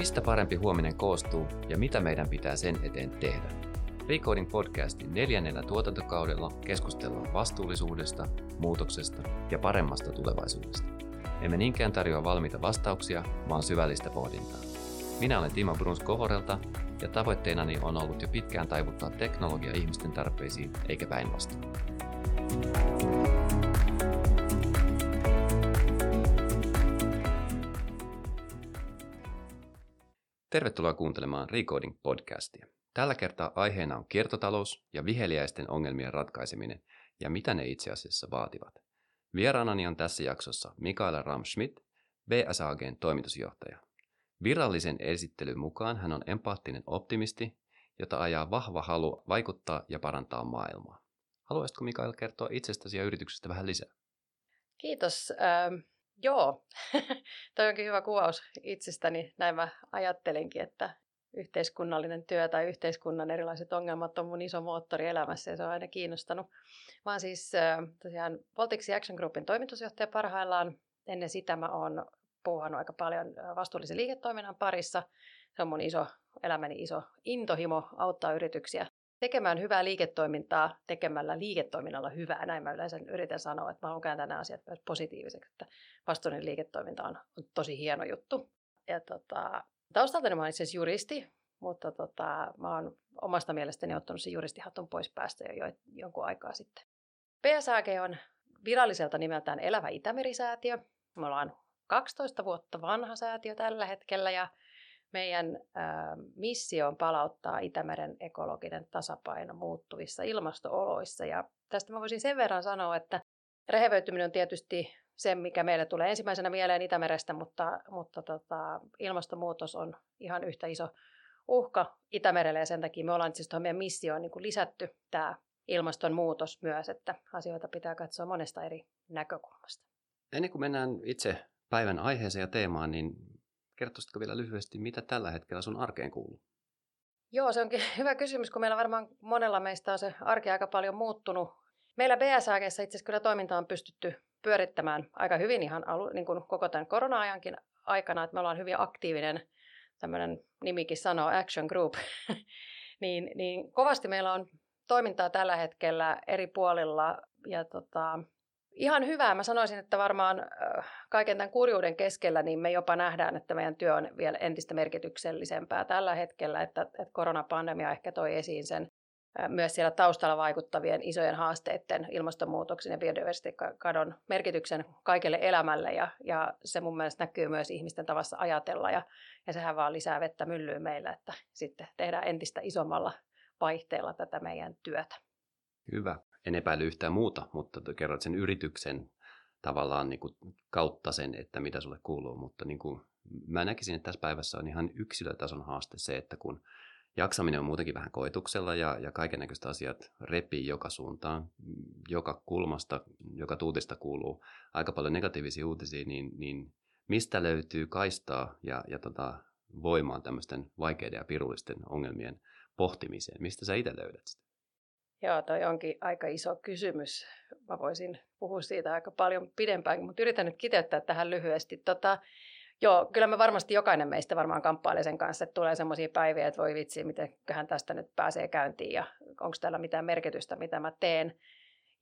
Mistä parempi huominen koostuu ja mitä meidän pitää sen eteen tehdä? Recoding podcastin neljännellä tuotantokaudella keskustellaan vastuullisuudesta, muutoksesta ja paremmasta tulevaisuudesta. Emme niinkään tarjoa valmiita vastauksia, vaan syvällistä pohdintaa. Minä olen Timo Bruns Kovorelta ja tavoitteenani on ollut jo pitkään taivuttaa teknologia ihmisten tarpeisiin eikä päinvastoin. Tervetuloa kuuntelemaan Recoding podcastia. Tällä kertaa aiheena on kiertotalous ja viheliäisten ongelmien ratkaiseminen ja mitä ne itse asiassa vaativat. Vieraanani on tässä jaksossa Mikaela Ramschmidt, BSAGn toimitusjohtaja. Virallisen esittelyn mukaan hän on empaattinen optimisti, jota ajaa vahva halu vaikuttaa ja parantaa maailmaa. Haluaisitko Mikael kertoa itsestäsi ja yrityksestä vähän lisää? Kiitos. Joo, toi onkin hyvä kuvaus itsestäni. Näin mä ajattelinkin, että yhteiskunnallinen työ tai yhteiskunnan erilaiset ongelmat on mun iso moottori elämässä ja se on aina kiinnostanut. Mä oon siis tosiaan Voltixi Action Groupin toimitusjohtaja parhaillaan. Ennen sitä mä oon puuhannut aika paljon vastuullisen liiketoiminnan parissa. Se on mun iso, elämäni iso intohimo auttaa yrityksiä tekemään hyvää liiketoimintaa tekemällä liiketoiminnalla hyvää. Näin mä yleensä yritän sanoa, että mä haluan kääntää nämä asiat myös positiiviseksi, että vastuullinen liiketoiminta on, on tosi hieno juttu. Ja tota, taustaltani mä olen itse juristi, mutta tota, mä oon omasta mielestäni ottanut sen juristihatun pois päästä jo, jo jonkun aikaa sitten. PSAG on viralliselta nimeltään Elävä Itämerisäätiö. Me ollaan 12 vuotta vanha säätiö tällä hetkellä ja meidän ää, missio on palauttaa Itämeren ekologinen tasapaino muuttuvissa ilmastooloissa. Ja tästä mä voisin sen verran sanoa, että rehevöityminen on tietysti se, mikä meille tulee ensimmäisenä mieleen Itämerestä, mutta, mutta tota, ilmastonmuutos on ihan yhtä iso uhka Itämerelle ja sen takia me ollaan siis tuohon meidän missioon niin kuin lisätty tämä ilmastonmuutos myös, että asioita pitää katsoa monesta eri näkökulmasta. Ennen kuin mennään itse päivän aiheeseen ja teemaan, niin kertoisitko vielä lyhyesti, mitä tällä hetkellä sun arkeen kuuluu? Joo, se onkin hyvä kysymys, kun meillä varmaan monella meistä on se arki aika paljon muuttunut. Meillä BSAGessa itse asiassa kyllä toiminta on pystytty pyörittämään aika hyvin ihan alu, niin kuin koko tämän korona-ajankin aikana, että me ollaan hyvin aktiivinen, tämmöinen nimikin sanoo Action Group, niin, niin kovasti meillä on toimintaa tällä hetkellä eri puolilla ja tota, ihan hyvää. Mä sanoisin, että varmaan kaiken tämän kurjuuden keskellä niin me jopa nähdään, että meidän työ on vielä entistä merkityksellisempää tällä hetkellä, että, että koronapandemia ehkä toi esiin sen myös siellä taustalla vaikuttavien isojen haasteiden, ilmastonmuutoksen ja biodiversiteettikadon merkityksen kaikelle elämälle. Ja, ja se mun mielestä näkyy myös ihmisten tavassa ajatella. Ja, ja sehän vaan lisää vettä myllyyn meillä, että sitten tehdään entistä isommalla vaihteella tätä meidän työtä. Hyvä en epäily yhtään muuta, mutta kerrot sen yrityksen tavallaan niin kuin kautta sen, että mitä sulle kuuluu. Mutta niin kuin, mä näkisin, että tässä päivässä on ihan yksilötason haaste se, että kun jaksaminen on muutenkin vähän koetuksella ja, ja kaiken näköistä asiat repii joka suuntaan, joka kulmasta, joka tuutista kuuluu aika paljon negatiivisia uutisia, niin, niin mistä löytyy kaistaa ja, ja tota, voimaan tämmöisten vaikeiden ja pirullisten ongelmien pohtimiseen? Mistä sä itse löydät sitä? Joo, toi onkin aika iso kysymys. Mä voisin puhua siitä aika paljon pidempään, mutta yritän nyt kiteyttää tähän lyhyesti. Tota, joo, kyllä me varmasti jokainen meistä varmaan kamppailee sen kanssa, että tulee semmoisia päiviä, että voi vitsi, mitenköhän tästä nyt pääsee käyntiin ja onko täällä mitään merkitystä, mitä mä teen.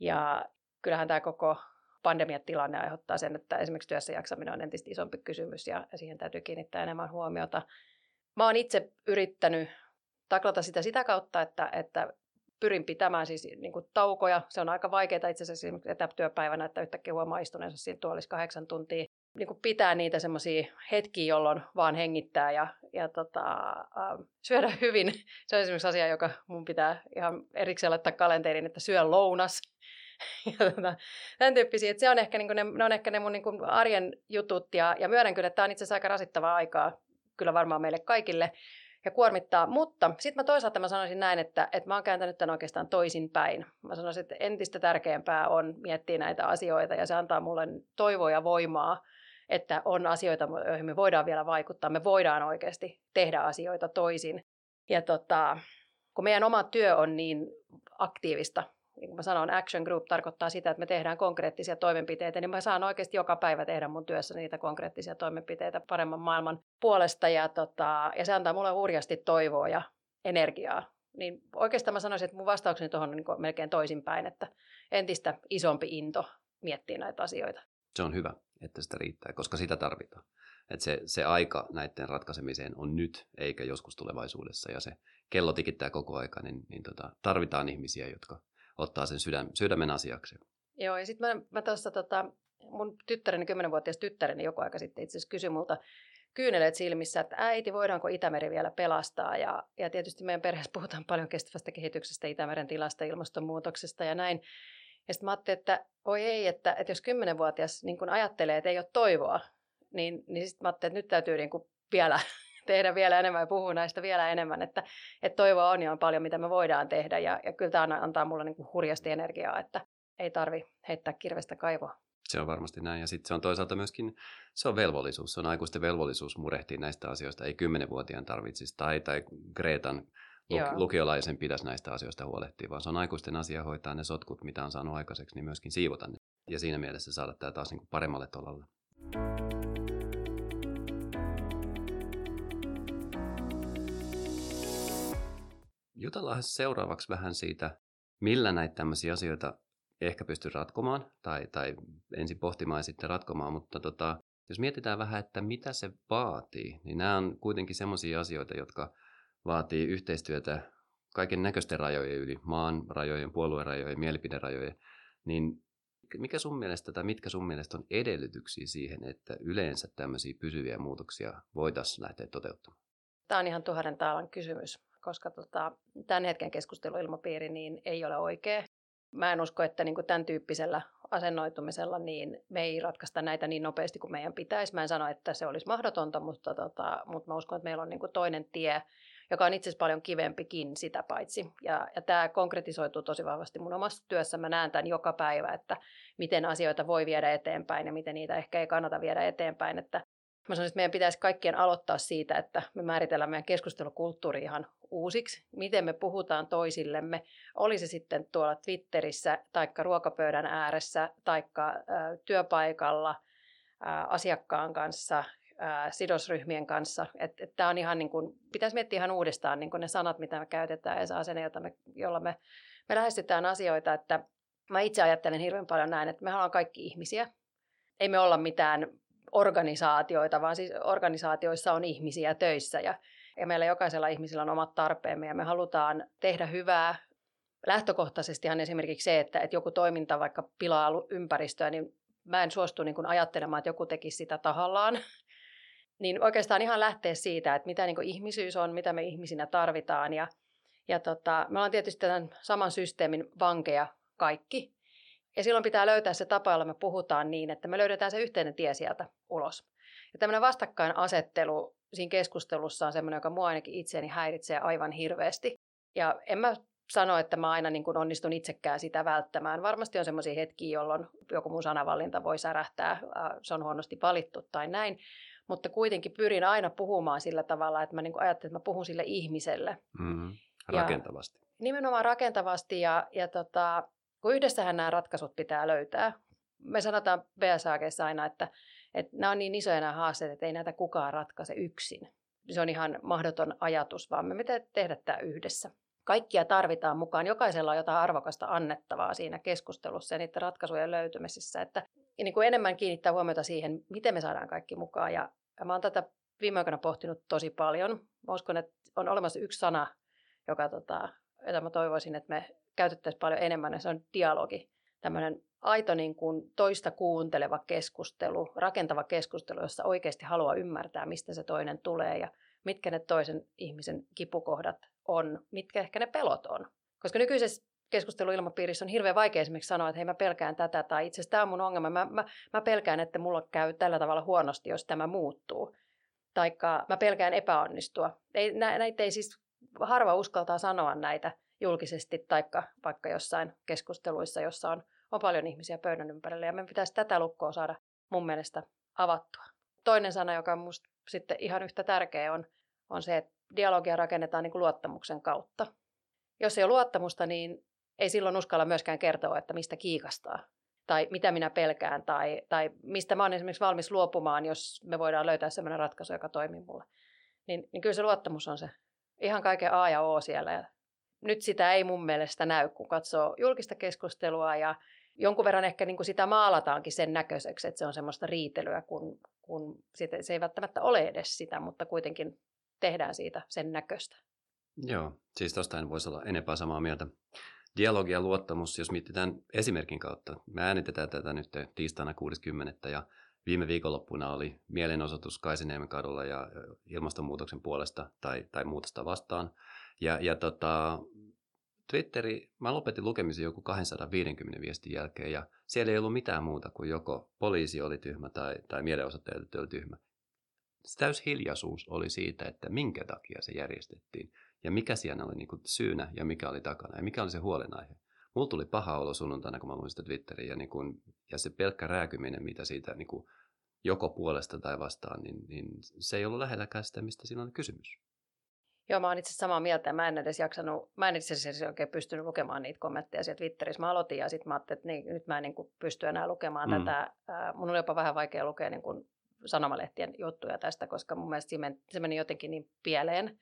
Ja kyllähän tämä koko pandemiatilanne aiheuttaa sen, että esimerkiksi työssä jaksaminen on entistä isompi kysymys ja siihen täytyy kiinnittää enemmän huomiota. Mä oon itse yrittänyt taklata sitä sitä kautta, että, että pyrin pitämään siis niin kuin taukoja. Se on aika vaikeaa itse asiassa etätyöpäivänä, että yhtäkkiä huomaa istuneensa siinä tuolissa kahdeksan tuntia. Niin kuin pitää niitä semmoisia hetkiä, jolloin vaan hengittää ja, ja tota, äh, syödä hyvin. Se on esimerkiksi asia, joka mun pitää ihan erikseen laittaa kalenteriin, että syö lounas. ja tota, tämän tyyppisiä. Että se on ehkä, niin ne, ne, on ehkä ne mun niin arjen jutut ja, ja myönnän kyllä, että tämä on itse asiassa aika rasittavaa aikaa kyllä varmaan meille kaikille ja kuormittaa. Mutta sitten mä toisaalta mä sanoisin näin, että, että mä oon kääntänyt tämän oikeastaan toisinpäin. Mä sanoisin, että entistä tärkeämpää on miettiä näitä asioita ja se antaa mulle toivoa ja voimaa, että on asioita, joihin me voidaan vielä vaikuttaa. Me voidaan oikeasti tehdä asioita toisin. Ja tota, kun meidän oma työ on niin aktiivista, niin mä sanon action group tarkoittaa sitä, että me tehdään konkreettisia toimenpiteitä, niin mä saan oikeasti joka päivä tehdä mun työssä niitä konkreettisia toimenpiteitä paremman maailman puolesta. Ja, tota, ja se antaa mulle hurjasti toivoa ja energiaa. Niin oikeastaan mä sanoisin, että mun vastaukseni tuohon on niin melkein toisinpäin, että entistä isompi into miettiä näitä asioita. Se on hyvä, että sitä riittää, koska sitä tarvitaan. Että se, se aika näiden ratkaisemiseen on nyt, eikä joskus tulevaisuudessa. Ja se kello tikittää koko aika, niin, niin tota, tarvitaan ihmisiä, jotka ottaa sen sydäm, sydämen asiaksi. Joo, ja sitten mä, mä tuossa tota, mun tyttäreni, kymmenenvuotias tyttäreni joku aika sitten itse asiassa kysyi multa kyyneleet silmissä, että äiti, voidaanko Itämeri vielä pelastaa? Ja, ja tietysti meidän perheessä puhutaan paljon kestävästä kehityksestä, Itämeren tilasta, ilmastonmuutoksesta ja näin. Ja sitten mä ajattelin, että voi ei, että, että jos kymmenenvuotias niin kun ajattelee, että ei ole toivoa, niin, niin sitten mä ajattelin, että nyt täytyy niin vielä tehdä vielä enemmän ja puhua näistä vielä enemmän, että, että toivoa on ja on paljon, mitä me voidaan tehdä ja, ja kyllä tämä antaa mulle niin kuin hurjasti energiaa, että ei tarvi heittää kirvestä kaivoa. Se on varmasti näin. Ja sitten se on toisaalta myöskin, se on velvollisuus. Se on aikuisten velvollisuus murehtia näistä asioista. Ei kymmenenvuotiaan tarvitsisi tai, tai Greetan luk- lukiolaisen pitäisi näistä asioista huolehtia, vaan se on aikuisten asia hoitaa ne sotkut, mitä on saanut aikaiseksi, niin myöskin siivota ne. Ja siinä mielessä saada tämä taas niin kuin paremmalle tolalle. Jutellaan seuraavaksi vähän siitä, millä näitä tämmöisiä asioita ehkä pystyy ratkomaan, tai, tai ensin pohtimaan ja sitten ratkomaan, mutta tota, jos mietitään vähän, että mitä se vaatii, niin nämä on kuitenkin semmoisia asioita, jotka vaatii yhteistyötä kaiken näköisten rajojen yli, maan rajojen, puoluerajojen, mielipiderajojen, niin mikä sun mielestä tai mitkä sun mielestä on edellytyksiä siihen, että yleensä tämmöisiä pysyviä muutoksia voitaisiin lähteä toteuttamaan? Tämä on ihan tuhannen taalan kysymys, koska tota, tämän hetken keskusteluilmapiiri niin ei ole oikea. Mä en usko, että niin kuin tämän tyyppisellä asennoitumisella niin me ei ratkaista näitä niin nopeasti kuin meidän pitäisi. Mä en sano, että se olisi mahdotonta, mutta, tota, mutta mä uskon, että meillä on niin kuin toinen tie, joka on itse asiassa paljon kivempikin sitä paitsi. Ja, ja tämä konkretisoituu tosi vahvasti mun omassa työssä. Mä näen tämän joka päivä, että miten asioita voi viedä eteenpäin ja miten niitä ehkä ei kannata viedä eteenpäin. Että Mä sanoisin, että meidän pitäisi kaikkien aloittaa siitä, että me määritellään meidän keskustelukulttuuri ihan uusiksi. Miten me puhutaan toisillemme, oli se sitten tuolla Twitterissä, taikka ruokapöydän ääressä, taikka työpaikalla, asiakkaan kanssa, sidosryhmien kanssa. Että et tämä on ihan niin kuin, pitäisi miettiä ihan uudestaan niin kuin ne sanat, mitä me käytetään ja se asenne, jota me, jolla me, me lähestytään asioita. Että mä itse ajattelen hirveän paljon näin, että me ollaan kaikki ihmisiä. Ei me olla mitään organisaatioita, vaan siis organisaatioissa on ihmisiä töissä ja, ja meillä jokaisella ihmisellä on omat tarpeemme ja me halutaan tehdä hyvää. Lähtökohtaisestihan esimerkiksi se, että, että joku toiminta vaikka pilaa ympäristöä, niin mä en suostu niin kuin ajattelemaan, että joku tekisi sitä tahallaan. niin oikeastaan ihan lähtee siitä, että mitä niin kuin ihmisyys on, mitä me ihmisinä tarvitaan. Ja, ja tota, me ollaan tietysti tämän saman systeemin vankeja kaikki. Ja silloin pitää löytää se tapa, jolla me puhutaan niin, että me löydetään se yhteinen tie sieltä ulos. Ja tämmöinen vastakkainasettelu siinä keskustelussa on semmoinen, joka mua ainakin itseäni häiritsee aivan hirveästi. Ja en mä sano, että mä aina niin kuin onnistun itsekään sitä välttämään. Varmasti on semmoisia hetkiä, jolloin joku mun sanavalinta voi särähtää, se on huonosti valittu tai näin. Mutta kuitenkin pyrin aina puhumaan sillä tavalla, että mä niin kuin ajattelen, että mä puhun sille ihmiselle. Mm, rakentavasti. Ja nimenomaan rakentavasti ja, ja tota, kun yhdessähän nämä ratkaisut pitää löytää. Me sanotaan BSAGissa aina, että, että nämä on niin isoja nämä haasteet, että ei näitä kukaan ratkaise yksin. Se on ihan mahdoton ajatus, vaan me pitää tehdä tämä yhdessä. Kaikkia tarvitaan mukaan. Jokaisella on jotain arvokasta annettavaa siinä keskustelussa ja niiden ratkaisujen löytymisessä. Että niin kuin enemmän kiinnittää huomiota siihen, miten me saadaan kaikki mukaan. Ja, mä oon tätä viime aikoina pohtinut tosi paljon. Mä uskon, että on olemassa yksi sana, joka, tota, jota mä toivoisin, että me käytettäisiin paljon enemmän, ja se on dialogi. Tämmöinen aito niin kuin toista kuunteleva keskustelu, rakentava keskustelu, jossa oikeasti haluaa ymmärtää, mistä se toinen tulee ja mitkä ne toisen ihmisen kipukohdat on, mitkä ehkä ne pelot on. Koska nykyisessä keskusteluilmapiirissä on hirveän vaikea esimerkiksi sanoa, että hei mä pelkään tätä tai itse asiassa tämä on mun ongelma. Mä, mä, mä pelkään, että mulla käy tällä tavalla huonosti, jos tämä muuttuu. Taikka mä pelkään epäonnistua. Ei, näitä ei siis harva uskaltaa sanoa näitä julkisesti, taikka vaikka jossain keskusteluissa, jossa on, on paljon ihmisiä pöydän ympärillä. Ja meidän pitäisi tätä lukkoa saada mun mielestä avattua. Toinen sana, joka on minusta sitten ihan yhtä tärkeä, on, on se, että dialogia rakennetaan niin kuin luottamuksen kautta. Jos ei ole luottamusta, niin ei silloin uskalla myöskään kertoa, että mistä kiikastaa tai mitä minä pelkään tai, tai mistä mä olen esimerkiksi valmis luopumaan, jos me voidaan löytää sellainen ratkaisu, joka toimii mulle. Niin, niin kyllä se luottamus on se ihan kaiken A ja O siellä. Ja nyt sitä ei mun mielestä näy, kun katsoo julkista keskustelua ja jonkun verran ehkä niin kuin sitä maalataankin sen näköiseksi, että se on semmoista riitelyä, kun, kun se ei välttämättä ole edes sitä, mutta kuitenkin tehdään siitä sen näköistä. Joo, siis tuosta en voisi olla enempää samaa mieltä. Dialogi ja luottamus, jos mietitään esimerkin kautta. Me äänitetään tätä nyt tiistaina 60. ja viime viikonloppuna oli mielenosoitus Kaiseniemen kadulla ja ilmastonmuutoksen puolesta tai, tai muutosta vastaan. Ja, ja tota, Twitteri, mä lopetin lukemisen joku 250 viestin jälkeen ja siellä ei ollut mitään muuta kuin joko poliisi oli tyhmä tai, tai mielenosoittajat oli tyhmä. Se täys hiljaisuus oli siitä, että minkä takia se järjestettiin ja mikä siinä oli niin kuin syynä ja mikä oli takana ja mikä oli se huolenaihe. Mulla tuli paha olo sunnuntaina, kun mä luin sitä Twitteriä ja, niin kuin, ja se pelkkä rääkyminen, mitä siitä niin kuin, joko puolesta tai vastaan, niin, niin se ei ollut lähelläkään sitä, mistä siinä oli kysymys. Joo, mä oon itse samaa mieltä. Mä en edes jaksanut, mä en itse asiassa oikein pystynyt lukemaan niitä kommentteja sieltä Twitterissä. Mä aloitin ja sitten mä ajattelin, että niin, nyt mä en niin kuin pysty enää lukemaan mm. tätä. mun oli jopa vähän vaikea lukea niin kuin sanomalehtien juttuja tästä, koska mun mielestä se meni, se meni jotenkin niin pieleen.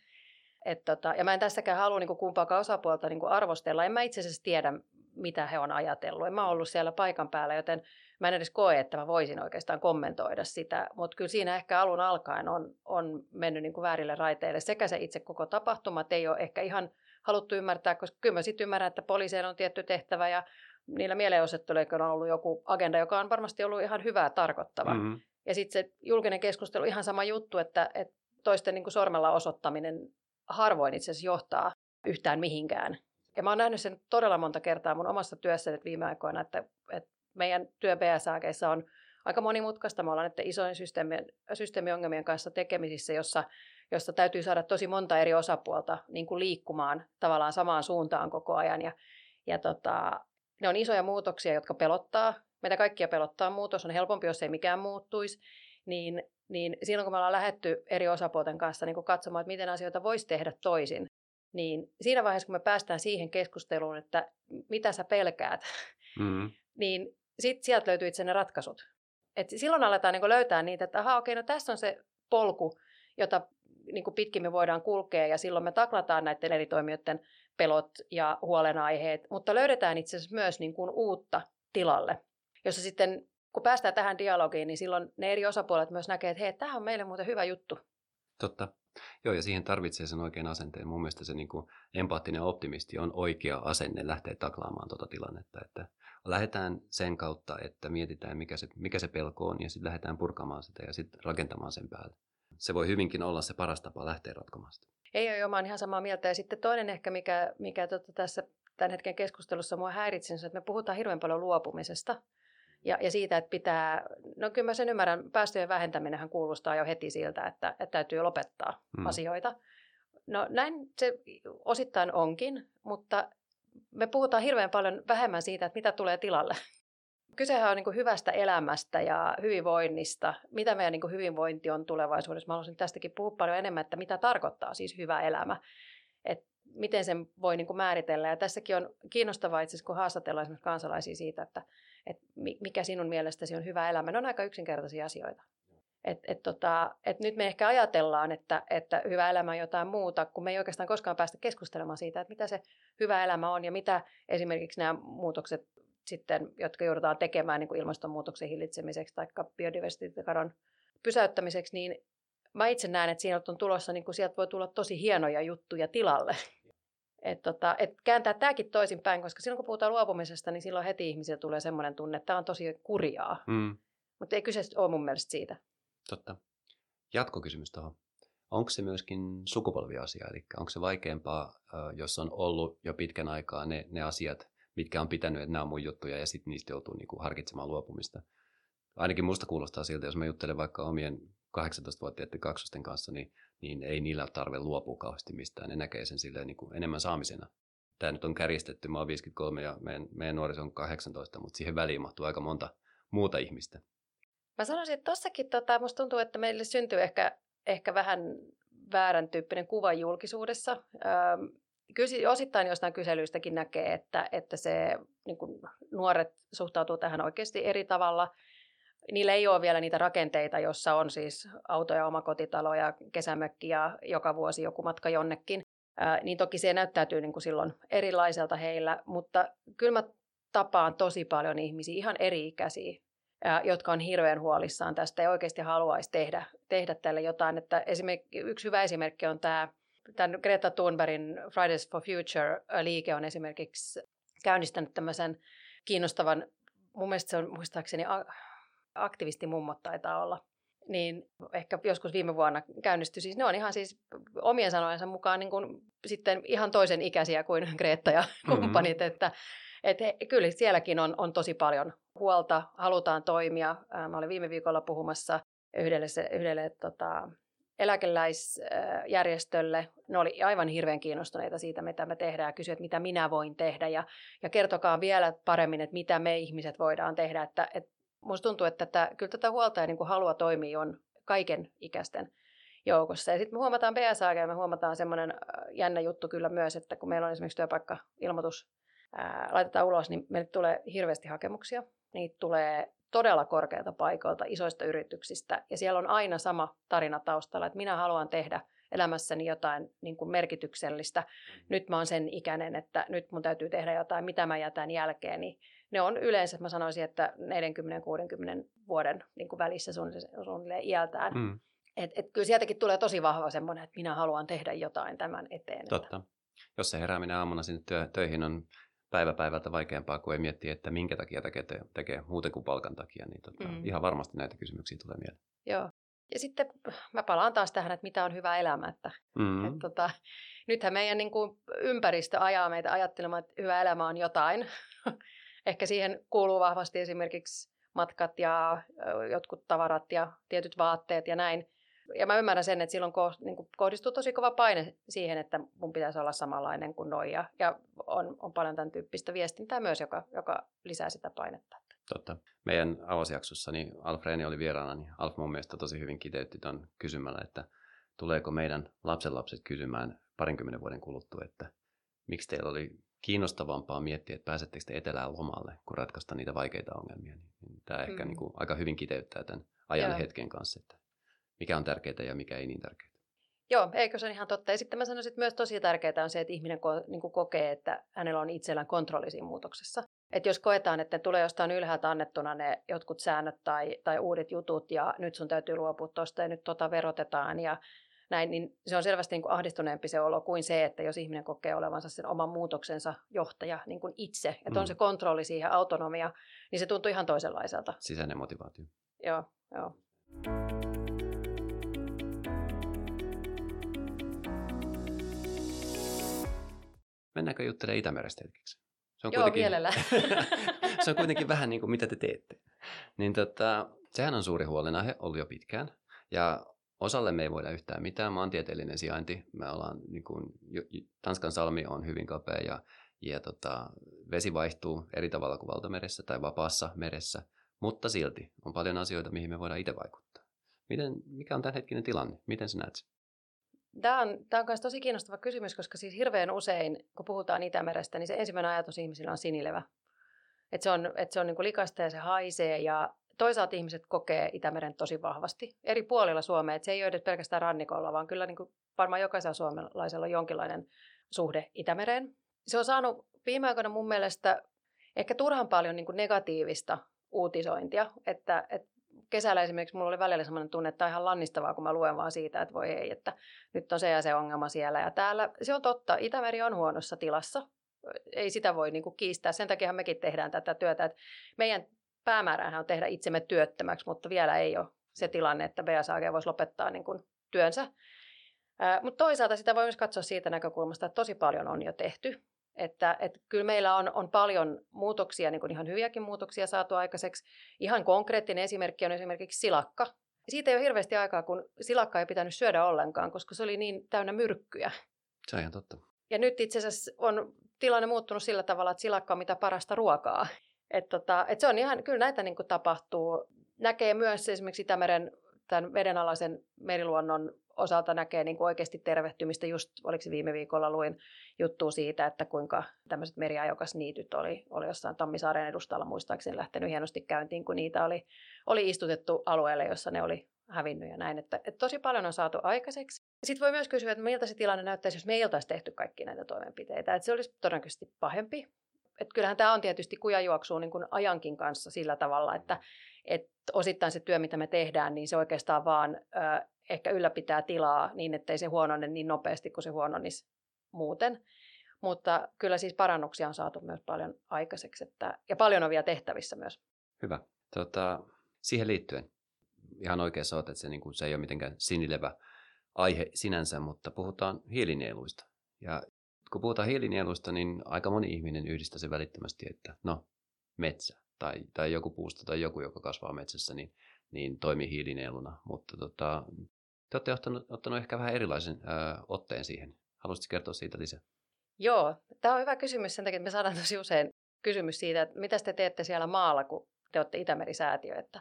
Et tota, ja mä en tässäkään halua niin kuin kumpaakaan osapuolta niin kuin arvostella. En mä itse asiassa tiedä, mitä he on ajatellut. En mä ollut siellä paikan päällä, joten mä en edes koe, että mä voisin oikeastaan kommentoida sitä. Mutta kyllä siinä ehkä alun alkaen on, on mennyt niin kuin väärille raiteille. Sekä se itse koko tapahtuma, että ei ole ehkä ihan haluttu ymmärtää, koska kyllä mä sitten ymmärrän, että poliiseilla on tietty tehtävä ja niillä mielenosoittelijoilla on ollut joku agenda, joka on varmasti ollut ihan hyvää tarkoittava. Mm-hmm. Ja sitten se julkinen keskustelu, ihan sama juttu, että, että toisten niin kuin sormella osoittaminen harvoin itse asiassa johtaa yhtään mihinkään. Ja mä oon nähnyt sen todella monta kertaa mun omassa työssäni viime aikoina, että, että meidän työ BSAGissa on aika monimutkaista. Me ollaan isojen systeemi, systeemiongelmien kanssa tekemisissä, jossa, jossa täytyy saada tosi monta eri osapuolta niin kuin liikkumaan tavallaan samaan suuntaan koko ajan. Ja, ja tota, ne on isoja muutoksia, jotka pelottaa. Meitä kaikkia pelottaa muutos. On helpompi, jos ei mikään muuttuisi. Niin, niin silloin, kun me ollaan lähetty eri osapuolten kanssa niin kuin katsomaan, että miten asioita voisi tehdä toisin, niin siinä vaiheessa, kun me päästään siihen keskusteluun, että mitä sä pelkäät, mm-hmm. niin sitten sieltä löytyy itse ne ratkaisut. Et silloin aletaan niin löytää niitä, että aha, okei, no tässä on se polku, jota niin pitkin me voidaan kulkea ja silloin me taklataan näiden eri toimijoiden pelot ja huolenaiheet, mutta löydetään itse asiassa myös niin kuin uutta tilalle, jossa sitten kun päästään tähän dialogiin, niin silloin ne eri osapuolet myös näkee, että hei, tämä on meille muuten hyvä juttu. Totta. Joo, ja siihen tarvitsee sen oikean asenteen. Mun mielestä se niin kuin empaattinen optimisti on oikea asenne lähteä taklaamaan tuota tilannetta. Että lähdetään sen kautta, että mietitään, mikä se, mikä se pelko on, ja sitten lähdetään purkamaan sitä ja sitten rakentamaan sen päälle. Se voi hyvinkin olla se paras tapa lähteä ratkomaan sitä. Ei ole, mä ihan samaa mieltä. Ja sitten toinen ehkä, mikä, mikä tota tässä tämän hetken keskustelussa mua häiritsi, on se, että me puhutaan hirveän paljon luopumisesta. Ja, ja siitä, että pitää, no kyllä mä sen ymmärrän, päästöjen vähentäminenhän kuulostaa jo heti siltä, että, että täytyy lopettaa hmm. asioita. No näin se osittain onkin, mutta me puhutaan hirveän paljon vähemmän siitä, että mitä tulee tilalle. Kysehän on niin kuin hyvästä elämästä ja hyvinvoinnista. Mitä meidän niin kuin hyvinvointi on tulevaisuudessa? Mä haluaisin tästäkin puhua paljon enemmän, että mitä tarkoittaa siis hyvä elämä. Et miten sen voi niin kuin määritellä. Ja tässäkin on kiinnostavaa itse asiassa, kun haastatellaan kansalaisia siitä, että, että mikä sinun mielestäsi on hyvä elämä. Ne on aika yksinkertaisia asioita. Et, et tota, et nyt me ehkä ajatellaan, että, että hyvä elämä on jotain muuta, kun me ei oikeastaan koskaan päästä keskustelemaan siitä, että mitä se hyvä elämä on ja mitä esimerkiksi nämä muutokset sitten, jotka joudutaan tekemään niin kuin ilmastonmuutoksen hillitsemiseksi tai biodiversiteettikadon pysäyttämiseksi, niin mä itse näen, että siinä on tulossa, niin kuin sieltä voi tulla tosi hienoja juttuja tilalle. Et tota, et kääntää tämäkin toisinpäin, koska silloin kun puhutaan luopumisesta, niin silloin heti ihmisillä tulee semmoinen tunne, että tämä on tosi kurjaa. Mm. Mutta ei kyse ole mun mielestä siitä. Totta. Jatkokysymys tuohon. Onko se myöskin sukupolviasia, eli onko se vaikeampaa, jos on ollut jo pitkän aikaa ne, ne asiat, mitkä on pitänyt, että nämä on mun juttuja, ja sitten niistä joutuu niinku harkitsemaan luopumista. Ainakin musta kuulostaa siltä, jos mä juttelen vaikka omien 18-vuotiaiden kaksosten kanssa, niin, niin ei niillä ole tarve luopua kauheasti mistään. Ne näkee sen silleen niin kuin enemmän saamisena. Tämä nyt on kärjistetty, mä oon 53 ja meidän, meidän nuoriso on 18, mutta siihen väliin mahtuu aika monta muuta ihmistä. Mä sanoisin, että tossakin tota, musta tuntuu, että meille syntyy ehkä, ehkä vähän väärän tyyppinen kuva julkisuudessa. Öö, kyllä osittain jostain kyselyistäkin näkee, että, että se niin kuin nuoret suhtautuu tähän oikeasti eri tavalla. Niillä ei ole vielä niitä rakenteita, jossa on siis autoja, omakotitaloja, kesämökki ja joka vuosi joku matka jonnekin. Ää, niin toki se näyttäytyy niin kuin silloin erilaiselta heillä, mutta kyllä mä tapaan tosi paljon ihmisiä, ihan eri-ikäisiä, jotka on hirveän huolissaan tästä ja oikeasti haluaisi tehdä, tehdä tälle jotain. Että esimerkiksi, yksi hyvä esimerkki on tämä, tämän Greta Thunbergin Fridays for Future-liike on esimerkiksi käynnistänyt tämmöisen kiinnostavan, mun mielestä se on muistaakseni aktivistimummot taitaa olla, niin ehkä joskus viime vuonna käynnistyi. Siis ne on ihan siis omien sanojensa mukaan niin kuin sitten ihan toisen ikäisiä kuin Greta ja mm-hmm. kumppanit, mm-hmm. että et he, kyllä sielläkin on, on tosi paljon huolta, halutaan toimia. Mä olin viime viikolla puhumassa yhdelle, yhdelle tota, eläkeläisjärjestölle. Ne oli aivan hirveän kiinnostuneita siitä, mitä me tehdään ja kysyivät, mitä minä voin tehdä. Ja, ja kertokaa vielä paremmin, että mitä me ihmiset voidaan tehdä. Että, että musta tuntuu, että tätä, kyllä tätä huolta ja niin kuin halua toimia on kaiken ikäisten joukossa. Ja sitten me huomataan BSAG ja me huomataan semmoinen jännä juttu kyllä myös, että kun meillä on esimerkiksi työpaikka-ilmoitus ää, laitetaan ulos, niin meille tulee hirveästi hakemuksia. Niitä tulee todella korkealta paikoilta, isoista yrityksistä. Ja siellä on aina sama tarina taustalla, että minä haluan tehdä elämässäni jotain niin kuin merkityksellistä. Mm. Nyt mä oon sen ikäinen, että nyt mun täytyy tehdä jotain, mitä mä jätän jälkeen. Niin ne on yleensä, mä sanoisin, että 40-60 vuoden niin kuin välissä suunnilleen iältään. Mm. Et, et kyllä sieltäkin tulee tosi vahva semmoinen, että minä haluan tehdä jotain tämän eteen. Totta. Jos se herääminen aamuna sinne työ, töihin on päivä päivältä vaikeampaa, kuin ei miettiä, että minkä takia tekee, tekee muuten kuin palkan takia, niin tota, mm. ihan varmasti näitä kysymyksiä tulee mieleen. Joo. Ja sitten mä palaan taas tähän, että mitä on hyvä elämä. Että, mm. että tota, nythän meidän niin kuin, ympäristö ajaa meitä ajattelemaan, että hyvä elämä on jotain. Ehkä siihen kuuluu vahvasti esimerkiksi matkat ja jotkut tavarat ja tietyt vaatteet ja näin ja mä ymmärrän sen, että silloin ko, niin kohdistuu tosi kova paine siihen, että mun pitäisi olla samanlainen kuin noi. Ja, ja on, on paljon tämän tyyppistä viestintää myös, joka, joka lisää sitä painetta. Totta. Meidän avosjaksossa niin Alf Reini oli vieraana, niin Alf mun mielestä tosi hyvin kiteytti tuon kysymällä, että tuleeko meidän lapsenlapset kysymään parinkymmenen vuoden kuluttua, että miksi teillä oli kiinnostavampaa miettiä, että pääsettekö te etelään lomalle, kun ratkaista niitä vaikeita ongelmia. Niin tämä ehkä mm. niin kuin aika hyvin kiteyttää tämän ajan hetken kanssa, että mikä on tärkeää ja mikä ei niin tärkeää. Joo, eikö se on ihan totta. Ja sitten mä sanoisin, että myös tosi tärkeää on se, että ihminen ko, niin kokee, että hänellä on itsellään kontrolli siinä muutoksessa. Että jos koetaan, että tulee jostain ylhäältä annettuna ne jotkut säännöt tai, tai uudet jutut ja nyt sun täytyy luopua tuosta ja nyt tota verotetaan ja näin, niin se on selvästi niin kuin ahdistuneempi se olo kuin se, että jos ihminen kokee olevansa sen oman muutoksensa johtaja niin kuin itse, että mm. on se kontrolli siihen, autonomia, niin se tuntuu ihan toisenlaiselta. Sisäinen motivaatio. Joo, joo. Mennäänkö juttelemaan Itämerestä hetkeksi? Se on Joo, mielellä. se on kuitenkin vähän niin kuin mitä te teette. Niin tota, sehän on suuri huolenaihe ollut jo pitkään. Ja osalle me ei voida yhtään mitään. Maantieteellinen sijainti. Me ollaan, niin kuin, Tanskan salmi on hyvin kapea ja, ja tota, vesi vaihtuu eri tavalla kuin valtameressä tai vapaassa meressä. Mutta silti on paljon asioita, mihin me voidaan itse vaikuttaa. Miten, mikä on tämänhetkinen tilanne? Miten sä näet sen? Tämä on, tämä on myös tosi kiinnostava kysymys, koska siis hirveän usein, kun puhutaan Itämerestä, niin se ensimmäinen ajatus ihmisillä on sinilevä. Että se on, että se on niin kuin likasta ja se haisee ja toisaalta ihmiset kokee Itämeren tosi vahvasti eri puolilla Suomea. Että se ei ole edes pelkästään rannikolla, vaan kyllä niin kuin varmaan jokaisella suomalaisella on jonkinlainen suhde Itämereen. Se on saanut viime aikoina mun mielestä ehkä turhan paljon niin kuin negatiivista uutisointia, että, että kesällä esimerkiksi mulla oli välillä sellainen tunne, että on ihan lannistavaa, kun mä luen vaan siitä, että voi ei, että nyt on se ja se ongelma siellä ja täällä. Se on totta, Itämeri on huonossa tilassa. Ei sitä voi niin kuin kiistää. Sen takia mekin tehdään tätä työtä. Että meidän päämäärähän on tehdä itsemme työttömäksi, mutta vielä ei ole se tilanne, että BSAG voisi lopettaa niin kuin työnsä. Mutta toisaalta sitä voi myös katsoa siitä näkökulmasta, että tosi paljon on jo tehty. Että, että kyllä meillä on, on paljon muutoksia, niin kuin ihan hyviäkin muutoksia saatu aikaiseksi. Ihan konkreettinen esimerkki on esimerkiksi silakka. Siitä ei ole hirveästi aikaa, kun silakka ei pitänyt syödä ollenkaan, koska se oli niin täynnä myrkkyjä. Se on ihan totta. Ja nyt itse asiassa on tilanne muuttunut sillä tavalla, että silakka on mitä parasta ruokaa. Et tota, et se on ihan, kyllä näitä niin kuin tapahtuu. Näkee myös esimerkiksi Itämeren tämän vedenalaisen meriluonnon osalta näkee niin kuin oikeasti tervehtymistä. Just oliko viime viikolla luin juttua siitä, että kuinka tämmöiset meriajokasniityt oli, oli jossain Tammisaaren edustalla muistaakseni lähtenyt hienosti käyntiin, kun niitä oli, oli istutettu alueelle, jossa ne oli hävinnyt ja näin. Että, että tosi paljon on saatu aikaiseksi. Sitten voi myös kysyä, että miltä se tilanne näyttäisi, jos meiltä olisi tehty kaikki näitä toimenpiteitä. Että se olisi todennäköisesti pahempi. Että kyllähän tämä on tietysti kujajuoksua niin kuin ajankin kanssa sillä tavalla, että, että osittain se työ, mitä me tehdään, niin se oikeastaan vaan ö, ehkä ylläpitää tilaa niin, ettei se huonone niin nopeasti kuin se huononisi muuten. Mutta kyllä siis parannuksia on saatu myös paljon aikaiseksi että, ja paljon on vielä tehtävissä myös. Hyvä. Tota, siihen liittyen, ihan oikeassa olet, että se, niin kuin, se ei ole mitenkään sinilevä aihe sinänsä, mutta puhutaan hiilinieluista. Ja kun puhutaan hiilinieluista, niin aika moni ihminen yhdistää se välittömästi, että no, metsä tai, tai joku puusto tai joku, joka kasvaa metsässä, niin, niin toimii hiilinieluna. Mutta tota, te olette ottanut, ottanut ehkä vähän erilaisen ää, otteen siihen. Haluaisitko kertoa siitä lisää? Joo, tämä on hyvä kysymys sen takia, että me saadaan tosi usein kysymys siitä, että mitä te teette siellä maalla, kun te olette Itämeri-säätiö, että,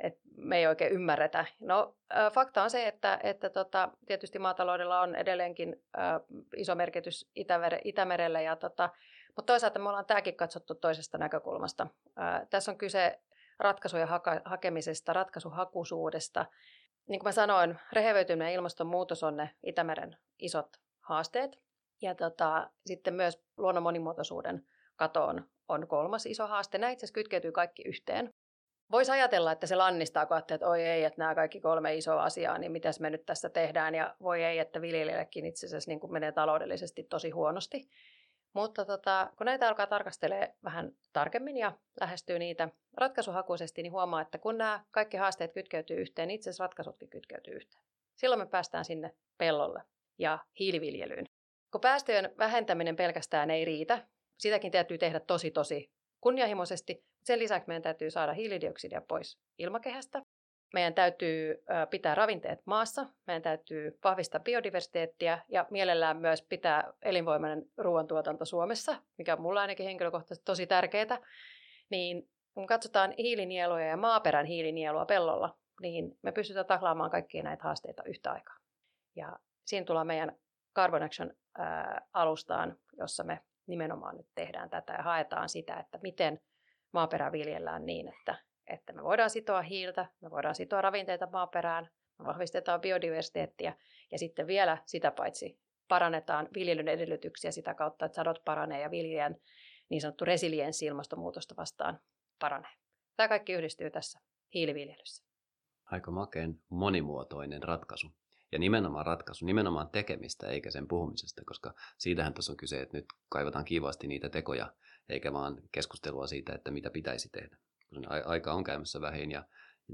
että me ei oikein ymmärretä. No fakta on se, että, että tota, tietysti maataloudella on edelleenkin ä, iso merkitys Itämere, Itämerelle, ja tota, mutta toisaalta me ollaan tämäkin katsottu toisesta näkökulmasta. Ä, tässä on kyse ratkaisujen haka, hakemisesta, ratkaisuhakuisuudesta. Niin kuin mä sanoin, rehevöityminen ilmastonmuutos on ne Itämeren isot haasteet. Ja tota, sitten myös luonnon monimuotoisuuden katoon on kolmas iso haaste. Nämä itse asiassa kytkeytyy kaikki yhteen. Voisi ajatella, että se lannistaa, kun että oi ei, että nämä kaikki kolme isoa asiaa, niin mitäs me nyt tässä tehdään, ja voi ei, että viljelijällekin itse asiassa niin menee taloudellisesti tosi huonosti. Mutta tota, kun näitä alkaa tarkastelee vähän tarkemmin ja lähestyy niitä ratkaisuhakuisesti, niin huomaa, että kun nämä kaikki haasteet kytkeytyy yhteen, niin itse asiassa ratkaisutkin kytkeytyy yhteen. Silloin me päästään sinne pellolle ja hiiliviljelyyn. Kun päästöjen vähentäminen pelkästään ei riitä, sitäkin täytyy tehdä tosi tosi kunnianhimoisesti. Sen lisäksi meidän täytyy saada hiilidioksidia pois ilmakehästä. Meidän täytyy pitää ravinteet maassa, meidän täytyy vahvistaa biodiversiteettiä ja mielellään myös pitää elinvoimainen ruoantuotanto Suomessa, mikä on mulla ainakin henkilökohtaisesti tosi tärkeää. Niin kun katsotaan hiilinieluja ja maaperän hiilinielua pellolla, niin me pystytään taklaamaan kaikkia näitä haasteita yhtä aikaa. Ja siinä tullaan meidän Carbon Action-alustaan, jossa me nimenomaan nyt tehdään tätä ja haetaan sitä, että miten maaperä viljellään niin, että, että me voidaan sitoa hiiltä, me voidaan sitoa ravinteita maaperään, me vahvistetaan biodiversiteettiä ja sitten vielä sitä paitsi parannetaan viljelyn edellytyksiä sitä kautta, että sadot paranee ja viljelijän niin sanottu resilienssi ilmastonmuutosta vastaan paranee. Tämä kaikki yhdistyy tässä hiiliviljelyssä. Aika makeen monimuotoinen ratkaisu. Ja nimenomaan ratkaisu, nimenomaan tekemistä eikä sen puhumisesta, koska siitähän tuossa on kyse, että nyt kaivataan kivasti niitä tekoja, eikä vaan keskustelua siitä, että mitä pitäisi tehdä. Kun aika on käymässä vähin ja